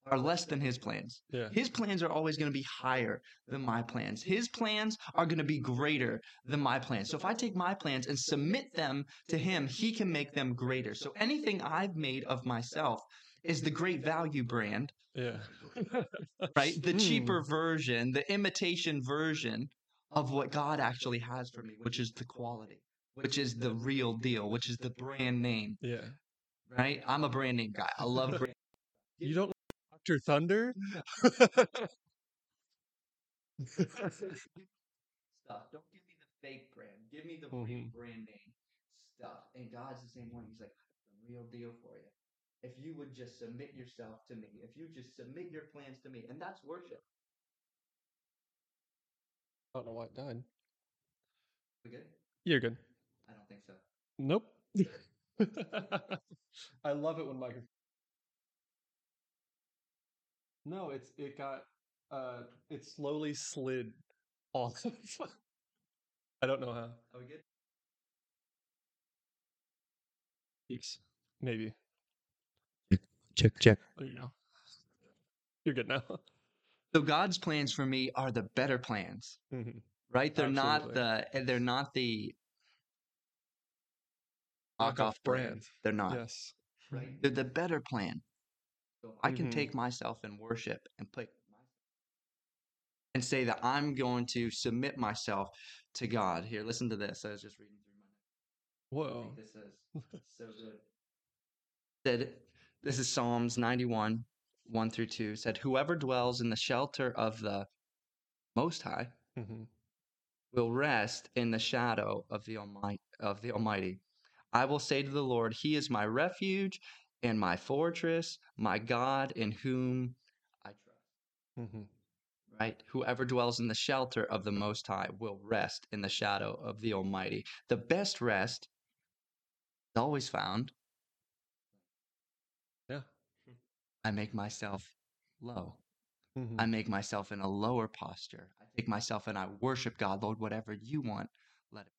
are less than his plans. Yeah. His plans are always going to be higher than my plans. His plans are going to be greater than my plans. So if I take my plans and submit them to him, he can make them greater. So anything I've made of myself is the great value brand, Yeah. right? The Hmm. cheaper version, the imitation version of what God actually has for me, which is the quality, which is the real deal, which is the brand name, Yeah. right? I'm a brand name guy. I love brand. You don't like Dr. Thunder? stuff. Don't give me the fake brand. Give me the real Mhm. brand name stuff. And God's the same one. He's like, the real deal for you. If you would just submit yourself to me, if you just submit your plans to me, and that's worship. I don't know why it died. We good? You're good. I don't think so. Nope. I love it when microphone. No, it's it got uh it slowly slid off. I don't know how. Are we good? Yes. Maybe. Check, check. There you go. You're good now. So God's plans for me are the better plans, Mhm. right? They're not the they're not the Knockoff knockoff brand. brand. They're not. Yes. Right? They're the better plan. So if I can Mhm. take myself in worship and put and say that I'm going to submit myself to God. Here, listen to this. I was just reading through my I Whoa. think this is so good. Said this is Psalms 91, 1 through 2. Said, Whoever dwells in the shelter of the Most High hmm will rest in the shadow of the Almighty. Of the Almighty. I will say to the Lord, He is my refuge and my fortress, my God in whom I trust. Mm-hmm. Right? Whoever dwells in the shelter of the Most High will rest in the shadow of the Almighty. The best rest is always found. Yeah. I make myself low. hmm I make myself in a lower posture. I take myself and I worship God, Lord, whatever you want, let it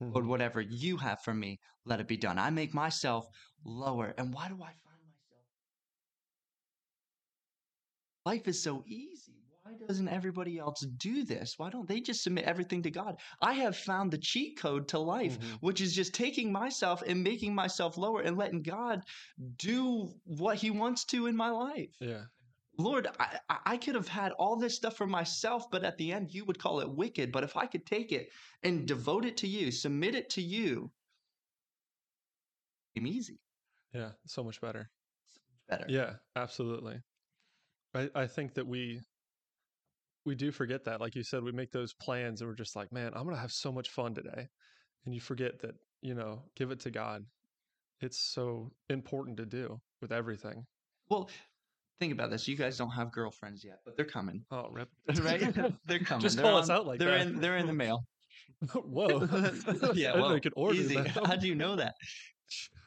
Lord, Mhm. whatever you have for me, let it be done. I make myself lower. And why do I find myself? Life is so easy. Why doesn't everybody else do this? Why don't they just submit everything to God? I have found the cheat code to life, Mhm. which is just taking myself and making myself lower and letting God do what he wants to in my life. Yeah. Lord, I, I could have had all this stuff for myself, but at the end, you would call it wicked. But if I could take it and devote it to you, submit it to you, I'm easy. Yeah. So much better. Better. Yeah, absolutely. I, I think that we we do forget that. Like you said, we make those plans and we're just like, man, I'm gonna have so much fun today. And you forget that, you know, give it to God. It's so important to do with everything. Well, think about this. You guys don't have girlfriends yet, but they're coming. Oh, rip. Right? they're coming. Just they're call us on- out like they're that. in. They're in the mail. Whoa. yeah. Well, could order easy. How do you know that?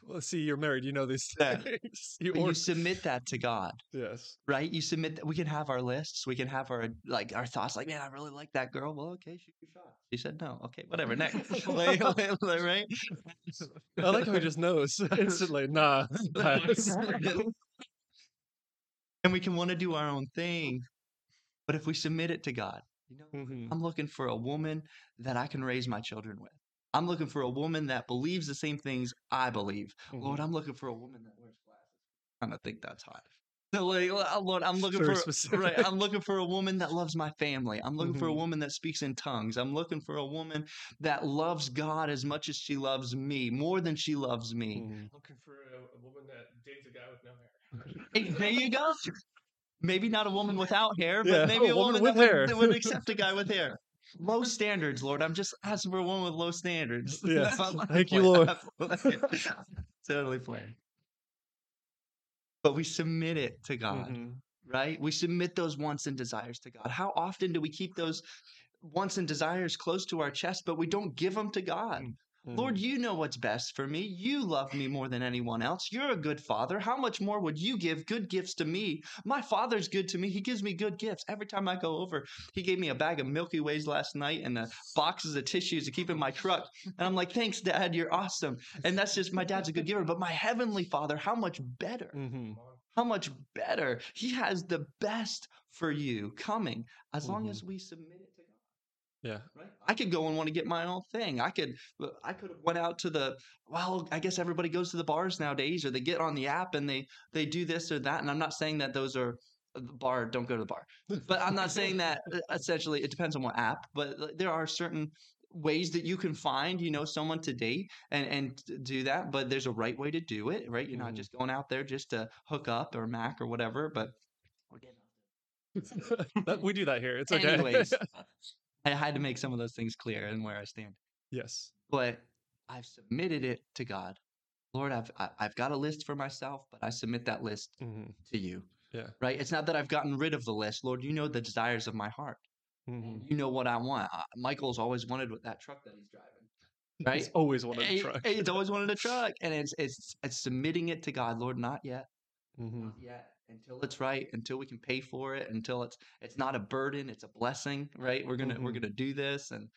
Well, see, you're married. You know these Yeah. You But you submit that to God. Yes. right? You submit that we can have our lists, we can have our like our thoughts, like, man, I really like that girl. Well, okay, shoot your shot. She said no. Okay, whatever. Next. Right? I like how he just knows instantly. Nah. and we can want to do our own thing. But if we submit it to God, you know, Mhm. I'm looking for a woman that I can raise my children with. I'm looking for a woman that believes the same things I believe. Lord, I'm looking for a woman that wears glasses. I don't think that's hot. So like, uh, Lord, I'm looking Very for specific. right. I'm looking for a woman that loves my family. I'm looking for a Mhm. woman that speaks in tongues. I'm looking for a woman that loves God as much as she loves me, more than she loves me. Mhm. Looking for a, a woman that dates a guy with no hair. Hey, there you go. Maybe not a woman without hair, but Yeah, maybe a a woman woman, with that, hair. Would, that would accept a guy with hair. Low standards, Lord. I'm just asking for one with low standards. Yes. Thank you. Lord. Totally playing. But we submit it to God, Mhm. right? We submit those wants and desires to God. How often do we keep those wants and desires close to our chest, but we don't give them to God? Lord, Mhm. you know what's best for me. You love me more than anyone else. You're a good father. How much more would you give good gifts to me? My father's good to me. He gives me good gifts every time I go over. He gave me a bag of Milky Ways last night and uh, boxes of tissues to keep in my truck. And I'm like, thanks, Dad. You're awesome. And that's just my dad's a good giver. But my heavenly father, how much better? Mhm. How much better? He has the best for you coming as long Mhm. as we submit it Yeah. right? I could go and want to get my own thing. I could, uh, I could have went out to the. Well, I guess everybody goes to the bars nowadays, or they get on the app and they they do this or that. And I'm not saying that those are uh, the bar. Don't go to the bar. But I'm not saying that. uh, Essentially, it depends on what app. But there are certain ways that you can find you know someone to date and and do that but there's a right way to do it right you're not Mhm. just going out there just to hook up or mac or whatever but we're getting off That- we do that here. It's okay. Anyways, I had to make some of those things clear and where I stand. yes. But I've submitted it to God. Lord, I've I- I've got a list for myself, but I submit that list Mhm. to you. Yeah. Right? It's not that I've gotten rid of the list. Lord, you know the desires of my heart. Mhm. You know what I want. Uh, Michael's always wanted with that truck that he's driving. Right? He's always wanted a He- truck. He's always wanted a truck, and it's it's it's submitting it to God. Lord, not yet, Mhm. not yet. Until it's right, until we can pay for it, until it's it's not a burden, it's a blessing. Right? We're gonna we're Mhm. gonna do this, and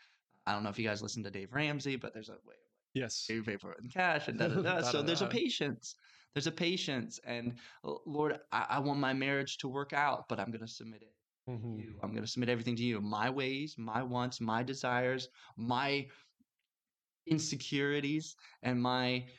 I don't know if you guys listen to Dave Ramsey, but there's a way Yes. you pay for it in cash and da, da, da. so there's a patience there's a patience and lord I, I want my marriage to work out but i'm to submit it to Mhm. you i'm to submit everything to you my ways my wants my desires my insecurities and my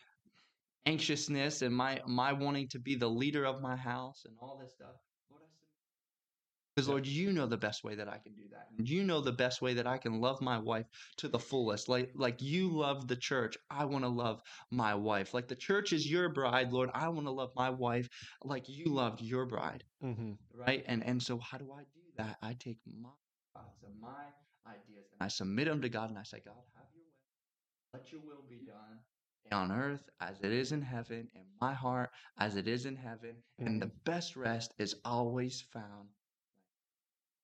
anxiousness and my my wanting to be the leader of my house and all this stuff. Lord, I submit. Because Lord, you know the best way that I can do that. And you know the best way that I can love my wife to the fullest. Like like you love the church. I want to love my wife. Like the church is your bride, Lord. I want to love my wife like you loved your bride. Mm-hmm. Right? And and so how do I do that? I take my thoughts and my ideas and I submit them to God and I say, God, have your way. Let your will be done on earth as it is in heaven, in my heart as it is in heaven. And the mm-hmm. best rest is always found.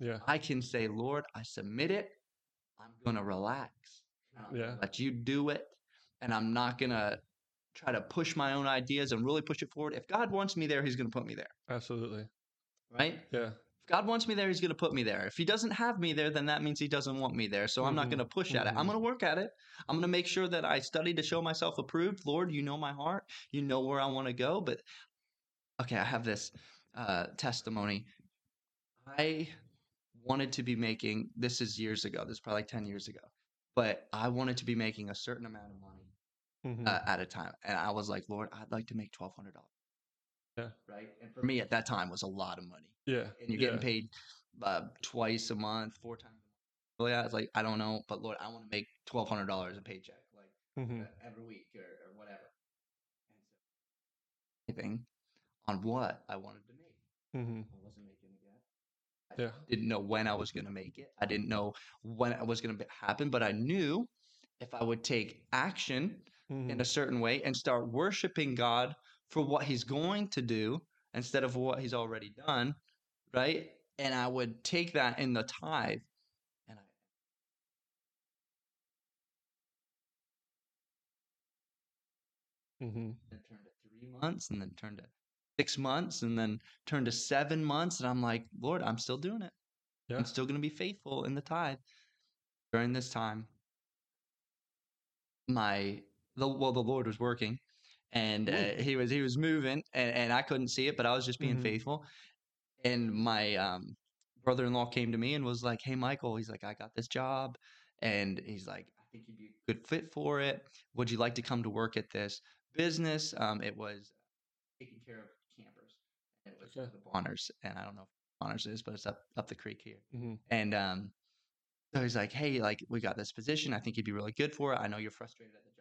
Yeah. I can say, Lord, I submit it. I'm going to relax. and I'm gonna Yeah. Let you do it. And I'm not going to try to push my own ideas and really push it forward. If God wants me there, He's going to put me there. Absolutely. Right? Yeah. If God wants me there, He's going to put me there. If He doesn't have me there, then that means He doesn't want me there. So I'm not Mhm, going to push at it. I'm mhm. going to work at it. I'm going to make sure that I study to show myself approved. Lord, you know my heart. You know where I want to go. But okay, I have this uh, testimony. I wanted to be making, this is years ago, this is probably like 10 years ago, but I wanted to be making a certain amount of money Mm-hmm. uh, at a time. And I was like, Lord, I'd like to make $1,200. Yeah. Right. And for me at that time was a lot of money yeah. and you're getting yeah. paid uh, twice a month, four times. a month. Yeah, it's like I don't know, but Lord, I want to make twelve hundred dollars a paycheck, like Mm-hmm. uh, every week or, or whatever. And so, anything on what I wanted to make. Mm-hmm. I wasn't making it yet. I Yeah. didn't know when I was going to make it. I didn't know when it was going to happen, but I knew if I would take action Mm-hmm. in a certain way and start worshiping God for what he's going to do instead of what he's already done, right? And I would take that in the tithe and I Mm-hmm. then turned to three months and then turned to six months and then turned to seven months. And I'm like, Lord, I'm still doing it. Yeah. I'm still going to be faithful in the tithe during this time. My, the, well, the Lord was working and uh, he was, he was moving and, and I couldn't see it, but I was just being Mhm. faithful. And my, um, brother-in-law came to me and was like, Hey, Michael, he's like, I got this job. And he's like, I think you'd be a good fit for it. Would you like to come to work at this business? Um, it was taking care of campers. And it was Okay. the Bonners. And I don't know if Bonners is, but it's up, up the creek here. Mm-hmm. And um, so he's like, Hey, like, we got this position. I think you'd be really good for it. I know you're frustrated at the.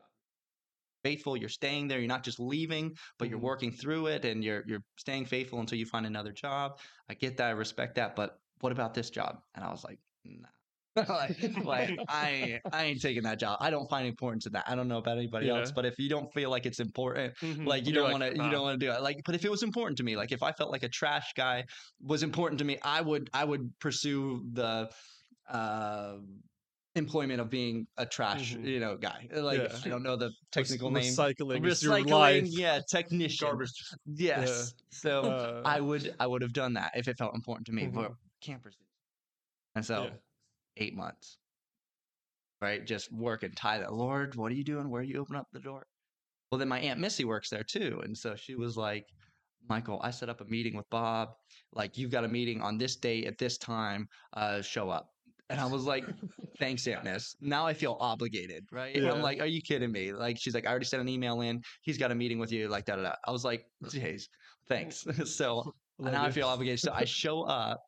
Faithful, you're staying there. You're not just leaving, but you're Mhm. working through it and you're you're staying faithful until you find another job. I get that, I respect that, but what about this job? And I was like, nah. like, like I I ain't taking that job. I don't find importance in that. I don't know about anybody else, but if you don't feel like it's important, Mm-hmm. like you don't want to, you don't want to do it. Like, but if it was important to me, like if I felt like a trash guy was important to me, I would, I would pursue the uh, employment of being a trash, Mhm. you know, guy. Like Yeah. I don't know the technical name. Recycling Recycling, yeah, technician. Garbage. Yes. So Uh, I would, I would have done that if it felt important to me. Mhm. But campers, and so Yeah. eight months, right? Just work and tie that. Lord, what are you doing? Where are you open up the door? Well, then my aunt Missy works there too, and so she was like, Michael, I set up a meeting with Bob. Like, you've got a meeting on this date at this time. Uh, show up. And I was like, thanks, Aunt Miss. Now I feel obligated, right? And Yeah. I'm like, are you kidding me? Like, she's like, I already sent an email in. He's got a meeting with you. Like, da da da. I was like, jeez, thanks. so Love now I feel obligated. So I show up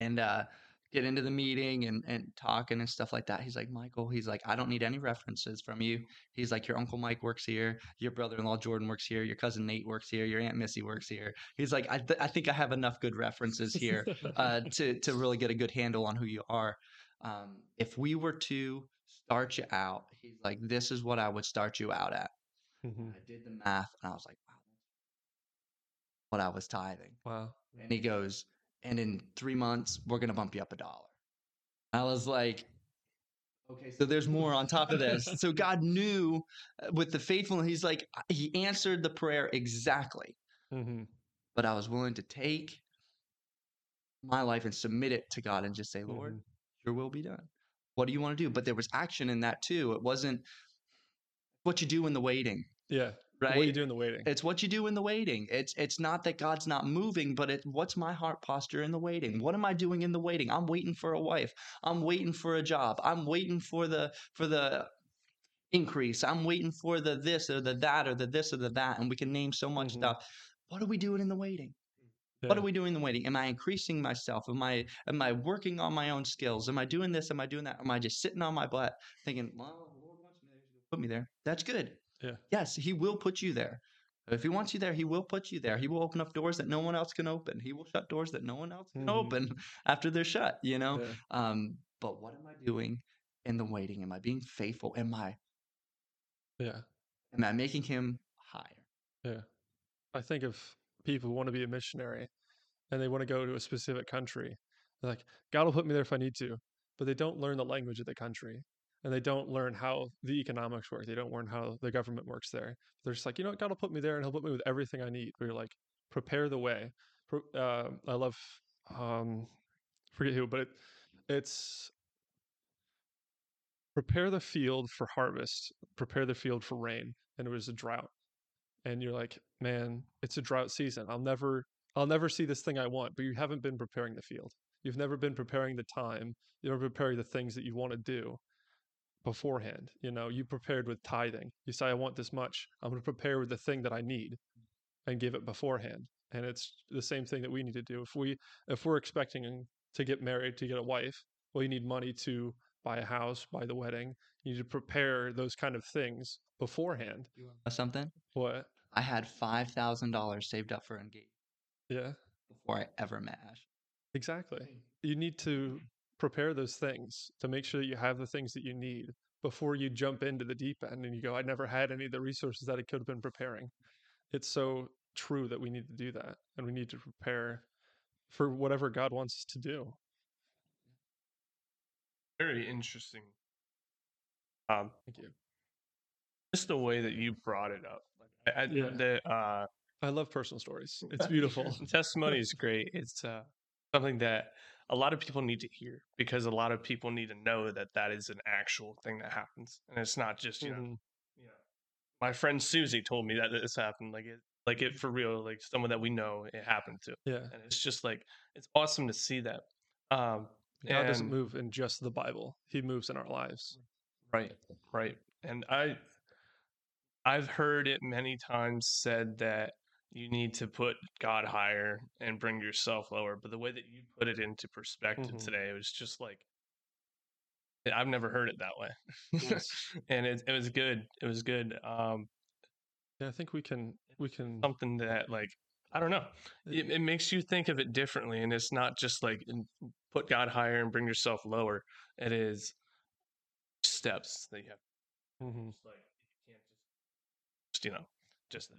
and uh, get into the meeting and, and talking and stuff like that. He's like, Michael, he's like, I don't need any references from you. He's like, your uncle Mike works here. Your brother-in-law Jordan works here. Your cousin Nate works here. Your aunt Missy works here. He's like, I, th- I think I have enough good references here uh, to, to really get a good handle on who you are. Um, if we were to start you out, he's like, this is what I would start you out at. Mhm. I did the math and I was like, wow, what I was tithing. Wow. And he goes, and in three months, we're to bump you up a dollar. I was like, okay, so there's more on top of this. so God knew uh, with the faithfulness, he's like, he answered the prayer exactly. Mm-hmm. But I was willing to take my life and submit it to God and just say, Lord, Mhm. your will be done. What do you want to do? But there was action in that too. It wasn't what you do in the waiting, Yeah. Right? What do you do in the waiting? It's what you do in the waiting. It's it's not that God's not moving, but it what's my heart posture in the waiting? What am I doing in the waiting? I'm waiting for a wife. I'm waiting for a job. I'm waiting for the for the increase. I'm waiting for the this or the that or the this or the that. And we can name so much Mhm. stuff. What are we doing in the waiting? What are we doing in the waiting? Am I increasing myself? Am I am I working on my own skills? Am I doing this? Am I doing that? Am I just sitting on my butt thinking, well, Lord wants me there, gonna put me there. That's good. Yeah. Yes, he will put you there. If he wants you there, he will put you there. He will open up doors that no one else can open. He will shut doors that no one else can Mhm. open after they're shut, you know? Yeah. Um, but what am I doing in the waiting? Am I being faithful? Am I Yeah. am I making him higher? Yeah. I think if people want to be a missionary and they want to go to a specific country, they're like, God will put me there if I need to. But they don't learn the language of the country and they don't learn how the economics work. They don't learn how the government works there. They're just like, you know what? God will put me there and he'll put me with everything I need. Where you're like, prepare the way. Uh, I love, um, forget who, but it, it's prepare the field for harvest, prepare the field for rain. And it was a drought and you're like, man, it's a drought season. I'll never, I'll never see this thing I want. But you haven't been preparing the field. You've never been preparing the time. You're preparing the things that you want to do beforehand. You know, you prepared with tithing. You say, I want this much. I'm going to prepare with the thing that I need, and give it beforehand. And it's the same thing that we need to do. If we, if we're expecting to get married, to get a wife, well, you need money to buy a house, buy the wedding. You need to prepare those kind of things beforehand. You want to know something? What? I had five thousand dollars saved up for engagement Yeah. before I ever met Ash. Exactly. You need to mm. Prepare those things to make sure that you have the things that you need before you jump into the deep end and you go, I never had any of the resources that I could have been preparing. It's so true that we need to do that and we need to prepare for whatever God wants us to do. Very interesting. Um, Thank you. just the way that you brought it up. Like, I, I, Yeah. the uh, I love personal stories. It's beautiful. testimony is great. It's uh, something that a lot of people need to hear because a lot of people need to know that that is an actual thing that happens, and it's not just you know, Mhm. you know, my friend Susie told me that this happened. Like it, like it for real. Like someone that we know it happened to, Yeah. and it's just like it's awesome to see that. Um, God doesn't move in just the Bible. He moves in our lives. Right, right. And I I've heard it many times said that you need to put God higher and bring yourself lower, but the way that you put it into perspective Mhm. today, it was just like I've never heard it that way. Yes. and it it was good. It was good. Um Yeah, I think we can we can something that like I don't know. It, it makes you think of it differently and it's not just like put God higher and bring yourself lower. It is steps that you have Mhm. It's like you can't just, just you know, just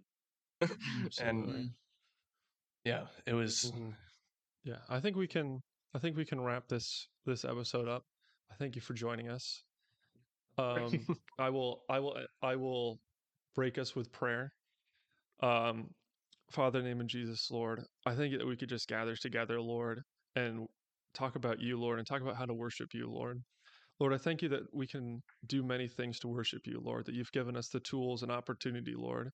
and yeah, it was Mhm. Yeah, I think we can. I think we can wrap this this episode up. I thank you for joining us. Um, I will. I will. I will break us with prayer. Um, Father, in the name of Jesus, Lord, I think that we could just gather together, Lord, and talk about you, Lord, and talk about how to worship you, Lord. Lord, I thank you that we can do many things to worship you, Lord, that you've given us the tools and opportunity, Lord.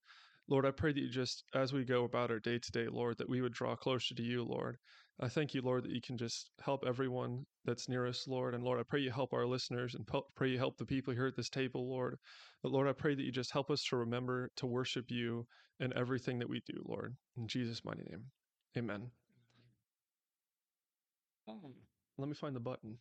Lord, I pray that you just, as we go about our day to day, Lord, that we would draw closer to you, Lord. I thank you, Lord, that you can just help everyone that's near us, Lord. And Lord, I pray you help our listeners and pray you help the people here at this table, Lord. But Lord, I pray that you just help us to remember to worship you in everything that we do, Lord. In Jesus' mighty name, amen. Hmm. Let me find the button.